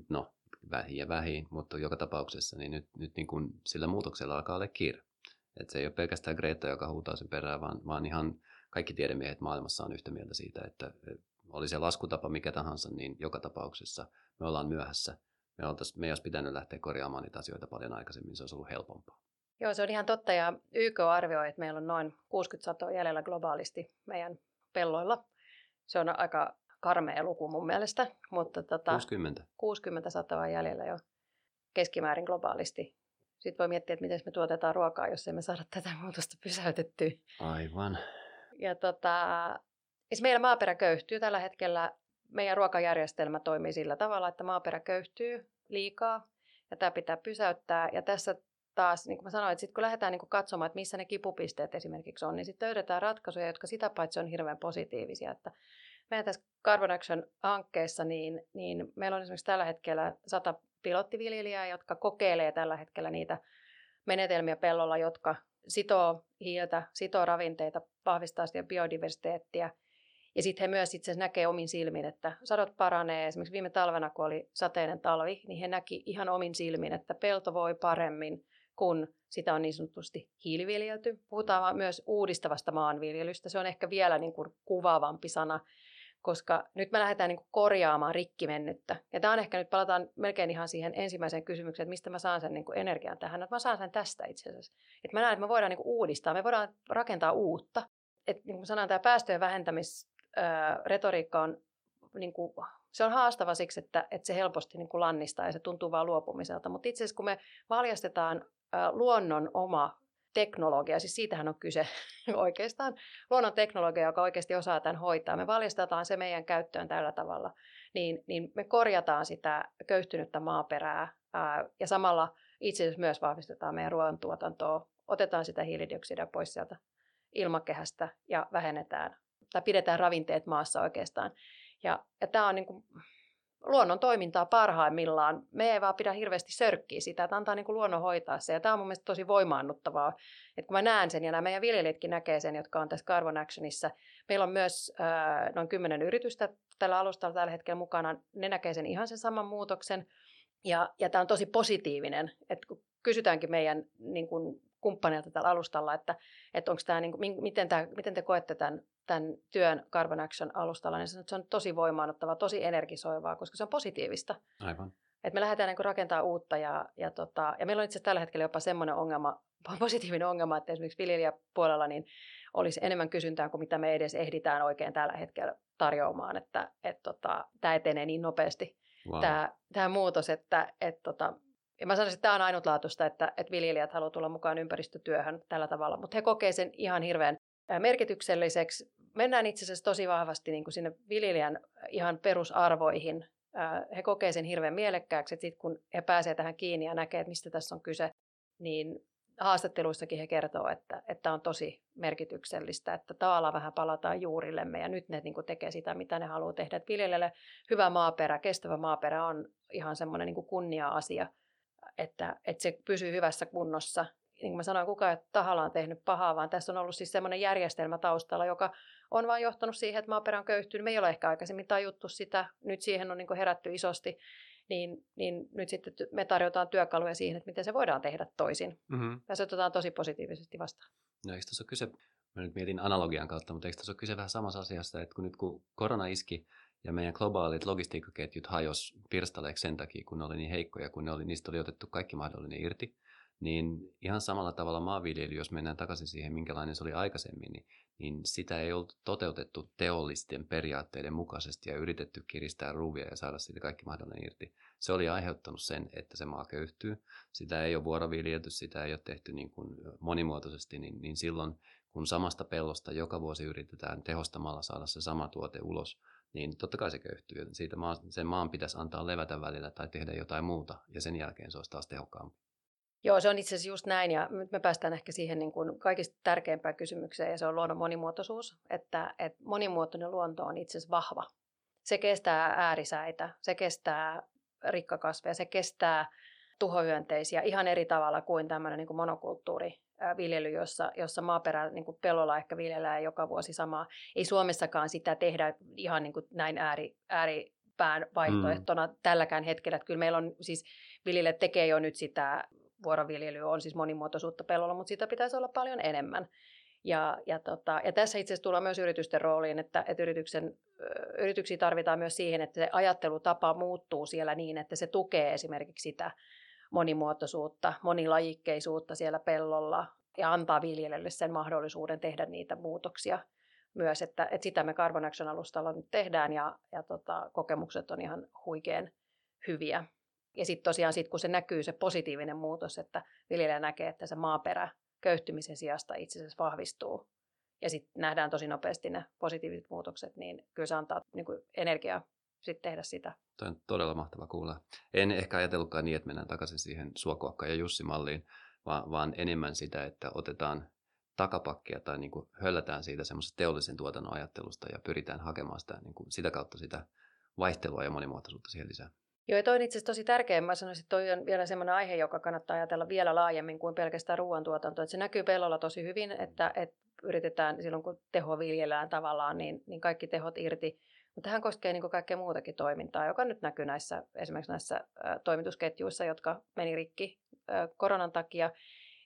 no, vähin ja vähin, mutta joka tapauksessa niin nyt, nyt niin kuin sillä muutoksella alkaa olla kiire. Et se ei ole pelkästään Greta, joka huutaa sen perään, vaan, vaan ihan kaikki tiedemiehet maailmassa on yhtä mieltä siitä, että oli se laskutapa mikä tahansa, niin joka tapauksessa me ollaan myöhässä me, oltais, me ei olisi pitänyt lähteä korjaamaan niitä asioita paljon aikaisemmin, se olisi ollut helpompaa. Joo, se on ihan totta ja YK arvioi, että meillä on noin 60 satoa jäljellä globaalisti meidän pelloilla. Se on aika karmea luku mun mielestä, mutta tota, 60. 60 satoa jäljellä jo keskimäärin globaalisti. Sitten voi miettiä, että miten me tuotetaan ruokaa, jos emme saada tätä muutosta pysäytettyä. Aivan. Ja tota, siis meillä maaperä köyhtyy tällä hetkellä meidän ruokajärjestelmä toimii sillä tavalla, että maaperä köyhtyy liikaa ja tämä pitää pysäyttää. Ja tässä taas, niin kuin mä sanoin, että sit kun lähdetään niin kuin katsomaan, että missä ne kipupisteet esimerkiksi on, niin sitten löydetään ratkaisuja, jotka sitä paitsi on hirveän positiivisia. Että meidän tässä Carbon Action-hankkeessa, niin, niin meillä on esimerkiksi tällä hetkellä sata pilottiviljelijää, jotka kokeilee tällä hetkellä niitä menetelmiä pellolla, jotka sitoo hiiltä, sitoo ravinteita, vahvistaa sitä biodiversiteettiä – ja sitten he myös itse näkee omin silmin, että sadot paranee. Esimerkiksi viime talvena, kun oli sateinen talvi, niin he näki ihan omin silmin, että pelto voi paremmin, kun sitä on niin sanotusti hiiliviljelty. Puhutaan myös uudistavasta maanviljelystä. Se on ehkä vielä niin kuin kuvaavampi sana, koska nyt me lähdetään niin korjaamaan rikkimennyttä. Ja tämä on ehkä nyt, palataan melkein ihan siihen ensimmäiseen kysymykseen, että mistä mä saan sen niin kuin energian tähän. Että mä saan sen tästä itse asiassa. Että mä näen, että me voidaan niin kuin uudistaa, me voidaan rakentaa uutta. Että niin kuin sanon, tämä päästöjen vähentämis retoriikka on niin kuin Se on haastava siksi, että, että se helposti niin kuin lannistaa ja se tuntuu vaan luopumiselta. Mutta itse asiassa kun me valjastetaan luonnon oma teknologia, siis siitähän on kyse oikeastaan, luonnon teknologia, joka oikeasti osaa tämän hoitaa. Me valjastetaan se meidän käyttöön tällä tavalla, niin, niin me korjataan sitä köyhtynyttä maaperää ää, ja samalla itse asiassa myös vahvistetaan meidän ruoantuotantoa, otetaan sitä hiilidioksidia pois sieltä ilmakehästä ja vähennetään tai pidetään ravinteet maassa oikeastaan. Ja, ja tämä on niin kuin luonnon toimintaa parhaimmillaan. Me ei vaan pidä hirveästi sörkkiä sitä, että antaa niin kuin luonnon hoitaa se. Ja tämä on mun mielestä tosi voimaannuttavaa, että kun mä näen sen ja nämä meidän viljelijätkin näkee sen, jotka on tässä Carbon Actionissa. Meillä on myös äh, noin kymmenen yritystä tällä alustalla tällä hetkellä mukana. Ne näkee sen ihan sen saman muutoksen. Ja, ja tämä on tosi positiivinen, että kun kysytäänkin meidän niin kuin, kumppaneilta tällä alustalla, että, että onko tämä, niin kuin, miten, tämä, miten te koette tämän, tämän työn Carbon Action alustalla, niin se on tosi voimaanottavaa, tosi energisoivaa, koska se on positiivista. Aivan. Et me lähdetään niin rakentaa uutta ja, ja, tota, ja meillä on itse asiassa tällä hetkellä jopa semmoinen ongelma, positiivinen ongelma, että esimerkiksi viljelijäpuolella niin olisi enemmän kysyntää kuin mitä me edes ehditään oikein tällä hetkellä tarjoamaan, että et, tota, tämä etenee niin nopeasti, wow. tämä, tämä muutos, että et, tota, ja mä sanoisin, että tämä on ainutlaatuista, että, että viljelijät haluavat tulla mukaan ympäristötyöhön tällä tavalla, mutta he kokee sen ihan hirveän merkitykselliseksi. Mennään itse asiassa tosi vahvasti niin kuin sinne viljelijän ihan perusarvoihin. He kokee sen hirveän mielekkääksi, että sit kun he pääsevät tähän kiinni ja näkee, että mistä tässä on kyse, niin haastatteluissakin he kertoo, että, että on tosi merkityksellistä, että tavallaan vähän palataan juurillemme ja nyt ne niin kuin tekee sitä, mitä ne haluaa tehdä. Että viljelijälle hyvä maaperä, kestävä maaperä on ihan semmoinen niin kunnia-asia – että, että se pysyy hyvässä kunnossa. Niin kuin mä sanoin, kukaan ei tahallaan tehnyt pahaa, vaan tässä on ollut siis semmoinen järjestelmä taustalla, joka on vain johtanut siihen, että maaperä on köyhtynyt. Me ei ole ehkä aikaisemmin tajuttu sitä. Nyt siihen on niin herätty isosti. Niin, niin nyt sitten me tarjotaan työkaluja siihen, että miten se voidaan tehdä toisin. Mm-hmm. Ja se otetaan tosi positiivisesti vastaan. No eikö tässä ole kyse, mä nyt mietin analogian kautta, mutta eikö tässä ole kyse vähän samassa asiassa, että kun nyt kun korona iski, ja meidän globaalit logistiikkaketjut hajos pirstaleeksi sen takia, kun ne oli niin heikkoja, kun ne oli, niistä oli otettu kaikki mahdollinen irti. Niin ihan samalla tavalla maanviljely, jos mennään takaisin siihen, minkälainen se oli aikaisemmin, niin, niin sitä ei ollut toteutettu teollisten periaatteiden mukaisesti ja yritetty kiristää ruuvia ja saada siitä kaikki mahdollinen irti. Se oli aiheuttanut sen, että se maa köyhtyy. Sitä ei ole vuoroviljelty, sitä ei ole tehty niin kuin monimuotoisesti, niin, niin silloin kun samasta pellosta joka vuosi yritetään tehostamalla saada se sama tuote ulos, niin totta kai se köyhtyy. Siitä maan, sen maan pitäisi antaa levätä välillä tai tehdä jotain muuta, ja sen jälkeen se olisi taas tehokkaampi. Joo, se on itse asiassa just näin, ja nyt me päästään ehkä siihen niin kuin kaikista tärkeimpään kysymykseen, ja se on luonnon monimuotoisuus, että, että monimuotoinen luonto on itse asiassa vahva. Se kestää äärisäitä, se kestää rikkakasveja, se kestää tuhohyönteisiä ihan eri tavalla kuin tämmöinen niin kuin monokulttuuri viljely, jossa, jossa maaperä niin kuin pellolla ehkä viljellään joka vuosi samaa. Ei Suomessakaan sitä tehdä ihan niin kuin näin ääri, ääripään vaihtoehtona mm. tälläkään hetkellä. Että kyllä meillä on siis viljelijät tekee jo nyt sitä vuoroviljelyä, on siis monimuotoisuutta pellolla, mutta sitä pitäisi olla paljon enemmän. Ja, ja, tota, ja tässä itse asiassa tullaan myös yritysten rooliin, että, että yrityksen, yrityksiä tarvitaan myös siihen, että se ajattelutapa muuttuu siellä niin, että se tukee esimerkiksi sitä monimuotoisuutta, monilajikkeisuutta siellä pellolla ja antaa viljelijälle sen mahdollisuuden tehdä niitä muutoksia myös, että, että sitä me Carbon Action alustalla nyt tehdään ja, ja tota, kokemukset on ihan huikean hyviä. Ja sitten tosiaan sit, kun se näkyy se positiivinen muutos, että viljelijä näkee, että se maaperä köyhtymisen sijasta itse asiassa vahvistuu ja sitten nähdään tosi nopeasti ne positiiviset muutokset, niin kyllä se antaa niin kuin energiaa sitten tehdä sitä. Toi on todella mahtava kuulla. En ehkä ajatellutkaan niin, että mennään takaisin siihen Suokuokka ja Jussi-malliin, vaan, vaan enemmän sitä, että otetaan takapakkia tai niin kuin höllätään siitä semmoisesta teollisen tuotannon ajattelusta ja pyritään hakemaan sitä, niin kuin sitä kautta sitä vaihtelua ja monimuotoisuutta siihen lisää. Joo, ja toi on itse asiassa tosi tärkeä. Mä sanoisin, että toi on vielä semmoinen aihe, joka kannattaa ajatella vielä laajemmin kuin pelkästään ruoantuotanto. Että se näkyy pellolla tosi hyvin, että, että yritetään silloin, kun teho viljellään tavallaan, niin, niin kaikki tehot irti mutta tähän koskee niin kaikkea muutakin toimintaa, joka nyt näkyy näissä, esimerkiksi näissä toimitusketjuissa, jotka meni rikki koronan takia,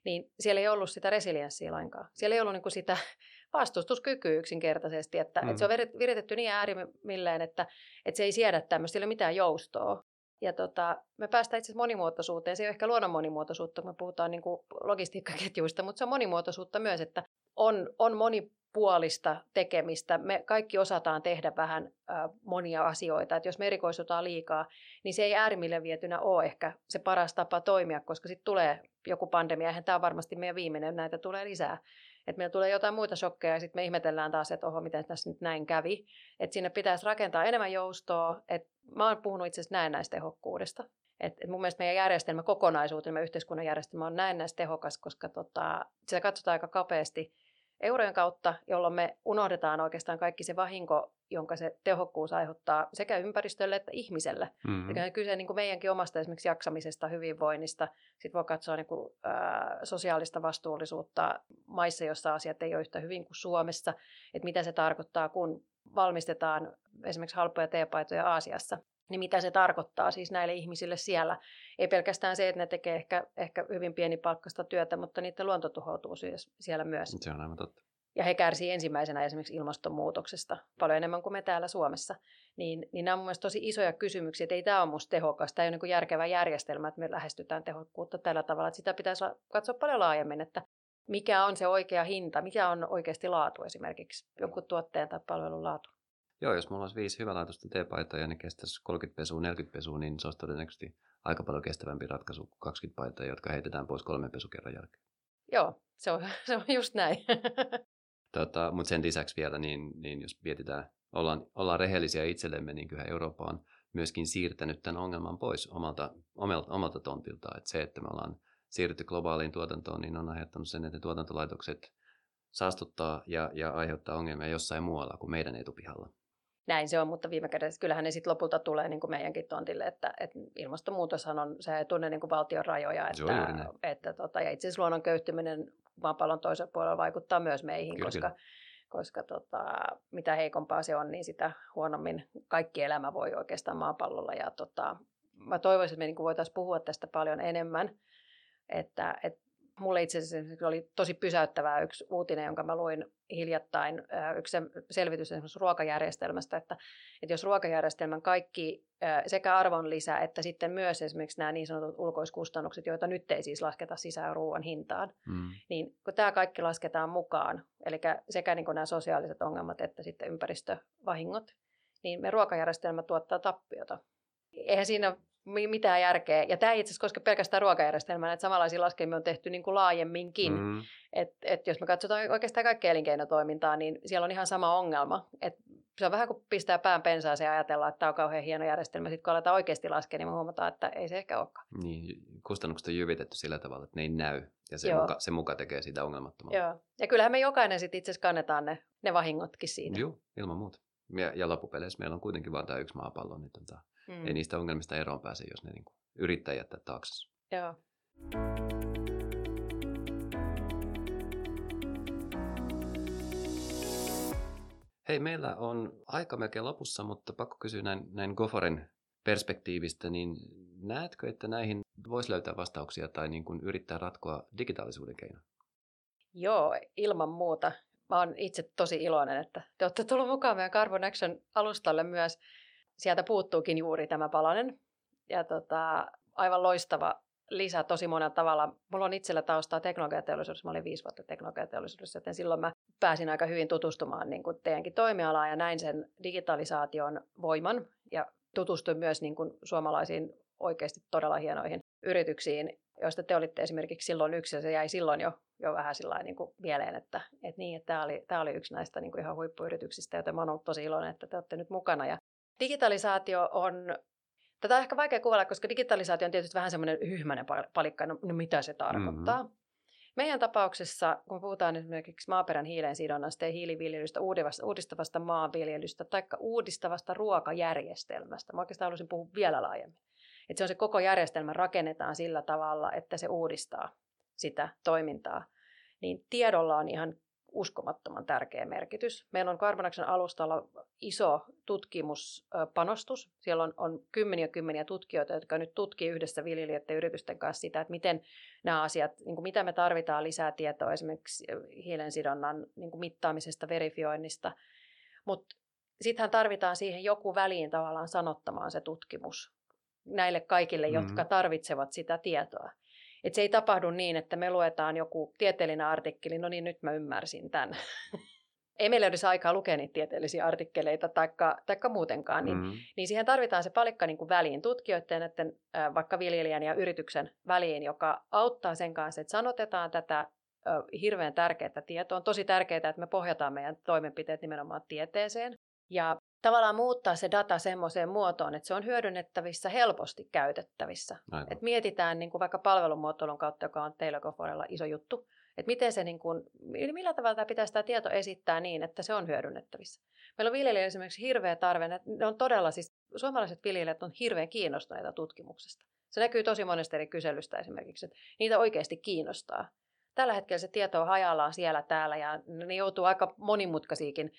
niin siellä ei ollut sitä resilienssiä lainkaan. Siellä ei ollut niin kuin sitä vastustuskykyä yksinkertaisesti, että, mm. että se on viritetty niin äärimmilleen, että, että se ei siedä tämmöistä, ei ole mitään joustoa. Ja tota, me päästään itse monimuotoisuuteen. Se ei ole ehkä luonnon monimuotoisuutta, kun me puhutaan niin kuin logistiikkaketjuista, mutta se on monimuotoisuutta myös, että on, on monipuolista tekemistä. Me kaikki osataan tehdä vähän äh, monia asioita. Et jos me erikoistutaan liikaa, niin se ei äärimmille vietynä ole ehkä se paras tapa toimia, koska sitten tulee joku pandemia. Eihän tämä on varmasti meidän viimeinen, näitä tulee lisää. Että meillä tulee jotain muita shokkeja ja sitten me ihmetellään taas, että oho, miten tässä nyt näin kävi. Että sinne pitäisi rakentaa enemmän joustoa. Et mä oon puhunut itse asiassa näennäistehokkuudesta. Et, et mun mielestä meidän järjestelmä kokonaisuutena, meidän yhteiskunnan järjestelmä on näennäistehokas, koska tota, sitä katsotaan aika kapeasti eurojen kautta, jolloin me unohdetaan oikeastaan kaikki se vahinko, jonka se tehokkuus aiheuttaa sekä ympäristölle että ihmiselle. Mm-hmm. Eli kyse niin kuin meidänkin omasta esimerkiksi jaksamisesta, hyvinvoinnista. Sitten voi katsoa niin kuin, ää, sosiaalista vastuullisuutta maissa, joissa asiat ei ole yhtä hyvin kuin Suomessa. Että mitä se tarkoittaa, kun valmistetaan esimerkiksi halpoja teepaitoja Aasiassa niin mitä se tarkoittaa siis näille ihmisille siellä. Ei pelkästään se, että ne tekee ehkä, ehkä hyvin pienipalkkaista työtä, mutta niiden luonto tuhoutuu siellä myös. Se on aivan totta. Ja he kärsivät ensimmäisenä esimerkiksi ilmastonmuutoksesta paljon enemmän kuin me täällä Suomessa. Niin, niin nämä on mielestäni tosi isoja kysymyksiä, että ei tämä ole minusta tehokas. Tämä ei ole niin järkevä järjestelmä, että me lähestytään tehokkuutta tällä tavalla. Että sitä pitäisi katsoa paljon laajemmin, että mikä on se oikea hinta, mikä on oikeasti laatu esimerkiksi, jonkun tuotteen tai palvelun laatu. Joo, jos mulla olisi viisi hyvälaatuista teepaitaa ja ne kestäisi 30 pesua, 40 pesua, niin se olisi todennäköisesti aika paljon kestävämpi ratkaisu kuin 20 paitaa, jotka heitetään pois kolmen pesukerran jälkeen. Joo, se on, se on just näin. tota, mutta sen lisäksi vielä, niin, niin jos mietitään, ollaan, ollaan rehellisiä itsellemme, niin kyllä Eurooppa on myöskin siirtänyt tämän ongelman pois omalta, omalta, omalta tontiltaan. Et se, että me ollaan siirrytty globaaliin tuotantoon, niin on aiheuttanut sen, että tuotantolaitokset saastuttaa ja, ja aiheuttaa ongelmia jossain muualla kuin meidän etupihalla näin se on, mutta viime kädessä kyllähän ne sitten lopulta tulee niin kuin meidänkin tontille, että, että ilmastonmuutoshan on, se ei tunne niin kuin valtion rajoja, että, että tota, ja itse asiassa luonnon köyhtyminen maapallon toisella puolella vaikuttaa myös meihin, kyllä, koska, kyllä. koska tota, mitä heikompaa se on, niin sitä huonommin kaikki elämä voi oikeastaan maapallolla, ja tota, mä toivoisin, että me niin voitaisiin puhua tästä paljon enemmän, että, että Mulle itse asiassa oli tosi pysäyttävää yksi uutinen, jonka mä luin hiljattain, yksi selvitys esimerkiksi ruokajärjestelmästä, että, että jos ruokajärjestelmän kaikki sekä arvonlisä että sitten myös esimerkiksi nämä niin sanotut ulkoiskustannukset, joita nyt ei siis lasketa sisään ruoan hintaan, mm. niin kun tämä kaikki lasketaan mukaan, eli sekä niin nämä sosiaaliset ongelmat että sitten ympäristövahingot, niin me ruokajärjestelmä tuottaa tappiota. Eihän siinä mitään järkeä. Ja tämä ei itse asiassa koske pelkästään ruokajärjestelmää, että samanlaisia laskelmia on tehty niin kuin laajemminkin. Mm. Et, et jos me katsotaan oikeastaan kaikkea elinkeinotoimintaa, niin siellä on ihan sama ongelma. Et se on vähän kuin pistää pään pensaaseen ja ajatella, että tämä on kauhean hieno järjestelmä. Sitten kun aletaan oikeasti laskea, niin me huomataan, että ei se ehkä olekaan. Niin, kustannukset on jyvitetty sillä tavalla, että ne ei näy. Ja se, muka, se muka tekee siitä ongelmattomaa. Joo. Ja kyllähän me jokainen sitten itse asiassa kannetaan ne, ne vahingotkin siinä. Joo, ilman muuta. Ja, ja loppupeleissä meillä on kuitenkin vain tämä yksi maapallo, niin tota, mm. ei niistä ongelmista eroon pääse, jos ne niin kuin yrittää jättää taakse. Joo. Hei, meillä on aika melkein lopussa, mutta pakko kysyä näin, näin Goforen perspektiivistä, niin näetkö, että näihin voisi löytää vastauksia tai niin kuin yrittää ratkoa digitaalisuuden keinoin? Joo, ilman muuta. Mä oon itse tosi iloinen, että te olette tulleet mukaan meidän Carbon Action alustalle myös. Sieltä puuttuukin juuri tämä palanen. Ja tota, aivan loistava lisä tosi monella tavalla. Mulla on itsellä taustaa teknologiateollisuudessa. Mä olin viisi vuotta teknologiateollisuudessa, joten silloin mä pääsin aika hyvin tutustumaan niin kuin teidänkin toimialaan ja näin sen digitalisaation voiman ja tutustuin myös niin kuin suomalaisiin oikeasti todella hienoihin yrityksiin, joista te olitte esimerkiksi silloin yksi ja se jäi silloin jo, jo vähän sillä niin kuin mieleen, että, että, niin, että tämä, oli, tämä oli yksi näistä niin kuin ihan huippuyrityksistä, joten mä olen ollut tosi iloinen, että te olette nyt mukana. Ja digitalisaatio on Tätä on ehkä vaikea kuvailla, koska digitalisaatio on tietysti vähän semmoinen hyhmäinen palikka, no, no mitä se tarkoittaa. Mm-hmm. Meidän tapauksessa, kun puhutaan esimerkiksi maaperän hiilen sidonnasta ja hiiliviljelystä, uudistavasta maanviljelystä tai uudistavasta ruokajärjestelmästä, mä oikeastaan haluaisin puhua vielä laajemmin. Että se on se koko järjestelmä rakennetaan sillä tavalla, että se uudistaa sitä toimintaa. Niin tiedolla on ihan uskomattoman tärkeä merkitys. Meillä on Carbonaksen alustalla iso tutkimuspanostus. Siellä on, on kymmeniä kymmeniä tutkijoita, jotka nyt tutkii yhdessä viljelijöiden ja yritysten kanssa sitä, että miten nämä asiat, niin kuin mitä me tarvitaan lisää tietoa esimerkiksi hiilensidonnan niin kuin mittaamisesta, verifioinnista. Mutta sittenhän tarvitaan siihen joku väliin tavallaan sanottamaan se tutkimus näille kaikille, mm-hmm. jotka tarvitsevat sitä tietoa. Et se ei tapahdu niin, että me luetaan joku tieteellinen artikkeli, no niin nyt mä ymmärsin tämän. ei meillä olisi aikaa lukea niitä tieteellisiä artikkeleita taikka muutenkaan, niin, mm-hmm. niin siihen tarvitaan se palikka niin kuin väliin tutkijoiden, että vaikka viljelijän ja yrityksen väliin, joka auttaa sen kanssa, että sanotetaan tätä hirveän tärkeää tietoa. On tosi tärkeää, että me pohjataan meidän toimenpiteet nimenomaan tieteeseen. Ja tavallaan muuttaa se data semmoiseen muotoon, että se on hyödynnettävissä, helposti käytettävissä. Et mietitään niin kuin vaikka palvelumuotoilun kautta, joka on teillä Goforella iso juttu, että miten se, niin kuin, millä tavalla tämä pitäisi tämä tieto esittää niin, että se on hyödynnettävissä. Meillä on viljelijöillä esimerkiksi hirveä tarve, että ne on todella, siis suomalaiset viljelijät on hirveän kiinnostuneita tutkimuksesta. Se näkyy tosi monesta eri kyselystä esimerkiksi, että niitä oikeasti kiinnostaa. Tällä hetkellä se tieto on hajallaan siellä täällä ja ne joutuu aika monimutkaisiakin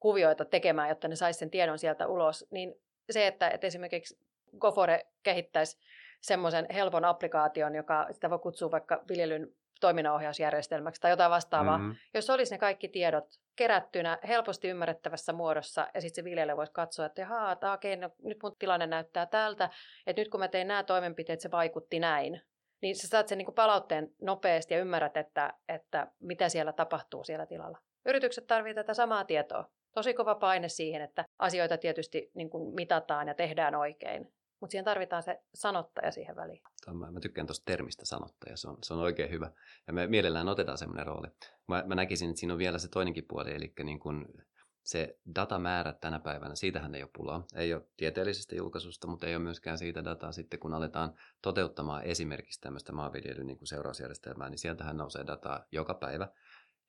kuvioita tekemään, jotta ne saisi sen tiedon sieltä ulos. Niin se, että, että esimerkiksi Gofore kehittäisi semmoisen helpon applikaation, joka sitä voi kutsua vaikka viljelyn toiminnanohjausjärjestelmäksi tai jotain vastaavaa, mm-hmm. jos olisi ne kaikki tiedot kerättynä helposti ymmärrettävässä muodossa ja sitten se viljelijä voisi katsoa, että jaha, että okei, no, nyt mun tilanne näyttää tältä, että nyt kun mä tein nämä toimenpiteet, se vaikutti näin. Niin sä saat sen niin palautteen nopeasti ja ymmärrät, että, että mitä siellä tapahtuu siellä tilalla. Yritykset tarvitsevat tätä samaa tietoa. Tosi kova paine siihen, että asioita tietysti niin kuin mitataan ja tehdään oikein. Mutta siihen tarvitaan se sanottaja siihen väliin. Mä, mä tykkään tuosta termistä sanottaja, se on, se on oikein hyvä. Ja me mielellään otetaan semmoinen rooli. Mä, mä näkisin, että siinä on vielä se toinenkin puoli, eli niin kun se datamäärä tänä päivänä, siitähän ei ole pulaa. Ei ole tieteellisestä julkaisusta, mutta ei ole myöskään siitä dataa sitten, kun aletaan toteuttamaan esimerkiksi tämmöistä maanviljelyn niin seurausjärjestelmää, niin sieltähän nousee dataa joka päivä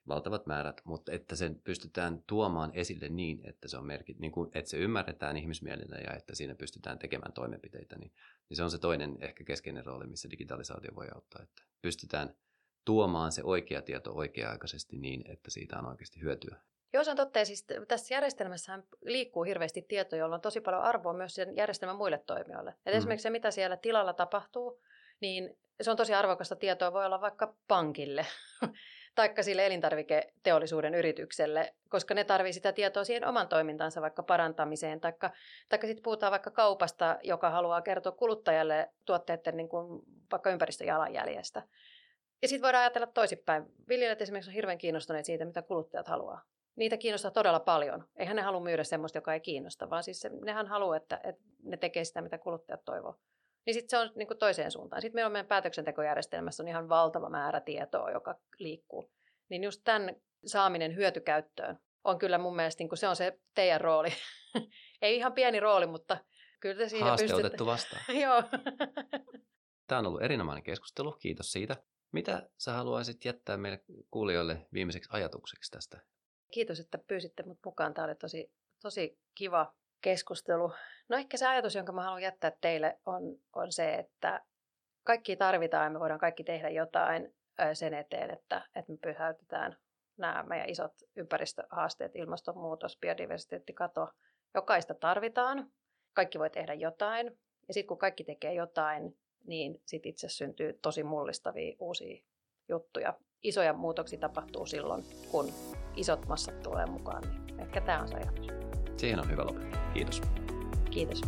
valtavat määrät, mutta että sen pystytään tuomaan esille niin, että se on merkit, niin kuin, että se ymmärretään ihmismielellä ja että siinä pystytään tekemään toimenpiteitä, niin, niin se on se toinen ehkä keskeinen rooli, missä digitalisaatio voi auttaa, että pystytään tuomaan se oikea tieto oikea-aikaisesti niin, että siitä on oikeasti hyötyä. Joo, se on totta. siis tässä järjestelmässä liikkuu hirveästi tietoa, jolla on tosi paljon arvoa myös sen järjestelmän muille toimijoille. Et mm. Esimerkiksi se, mitä siellä tilalla tapahtuu, niin se on tosi arvokasta tietoa. Voi olla vaikka pankille taikka sille elintarviketeollisuuden yritykselle, koska ne tarvitsevat sitä tietoa siihen oman toimintansa vaikka parantamiseen, taikka, taikka sitten puhutaan vaikka kaupasta, joka haluaa kertoa kuluttajalle tuotteiden niin kuin vaikka ympäristöjalanjäljestä. Ja sitten voidaan ajatella toisinpäin. Viljelijät esimerkiksi on hirveän kiinnostuneet siitä, mitä kuluttajat haluaa. Niitä kiinnostaa todella paljon. Eihän ne halua myydä sellaista, joka ei kiinnosta, vaan siis se, nehän haluaa, että, että ne tekee sitä, mitä kuluttajat toivoo. Niin sitten se on niin kuin toiseen suuntaan. Sitten meillä on meidän päätöksentekojärjestelmässä on ihan valtava määrä tietoa, joka liikkuu. Niin just tämän saaminen hyötykäyttöön on kyllä mun mielestä, niin kuin se on se teidän rooli. Ei ihan pieni rooli, mutta kyllä te siinä Haaste pystytte. otettu vastaan. Joo. Tämä on ollut erinomainen keskustelu. Kiitos siitä. Mitä sä haluaisit jättää meille kuulijoille viimeiseksi ajatukseksi tästä? Kiitos, että pyysitte mut mukaan. Tämä oli tosi, tosi kiva keskustelu. No ehkä se ajatus, jonka mä haluan jättää teille, on, on se, että kaikki tarvitaan ja me voidaan kaikki tehdä jotain sen eteen, että, että me pysäytetään nämä meidän isot ympäristöhaasteet, ilmastonmuutos, biodiversiteettikato. Jokaista tarvitaan, kaikki voi tehdä jotain. Ja sitten kun kaikki tekee jotain, niin sitten itse syntyy tosi mullistavia uusia juttuja. Isoja muutoksia tapahtuu silloin, kun isot massat tulee mukaan. Niin ehkä tämä on se ajatus. Siihen on hyvä lopettaa. Kiitos. Kiitos.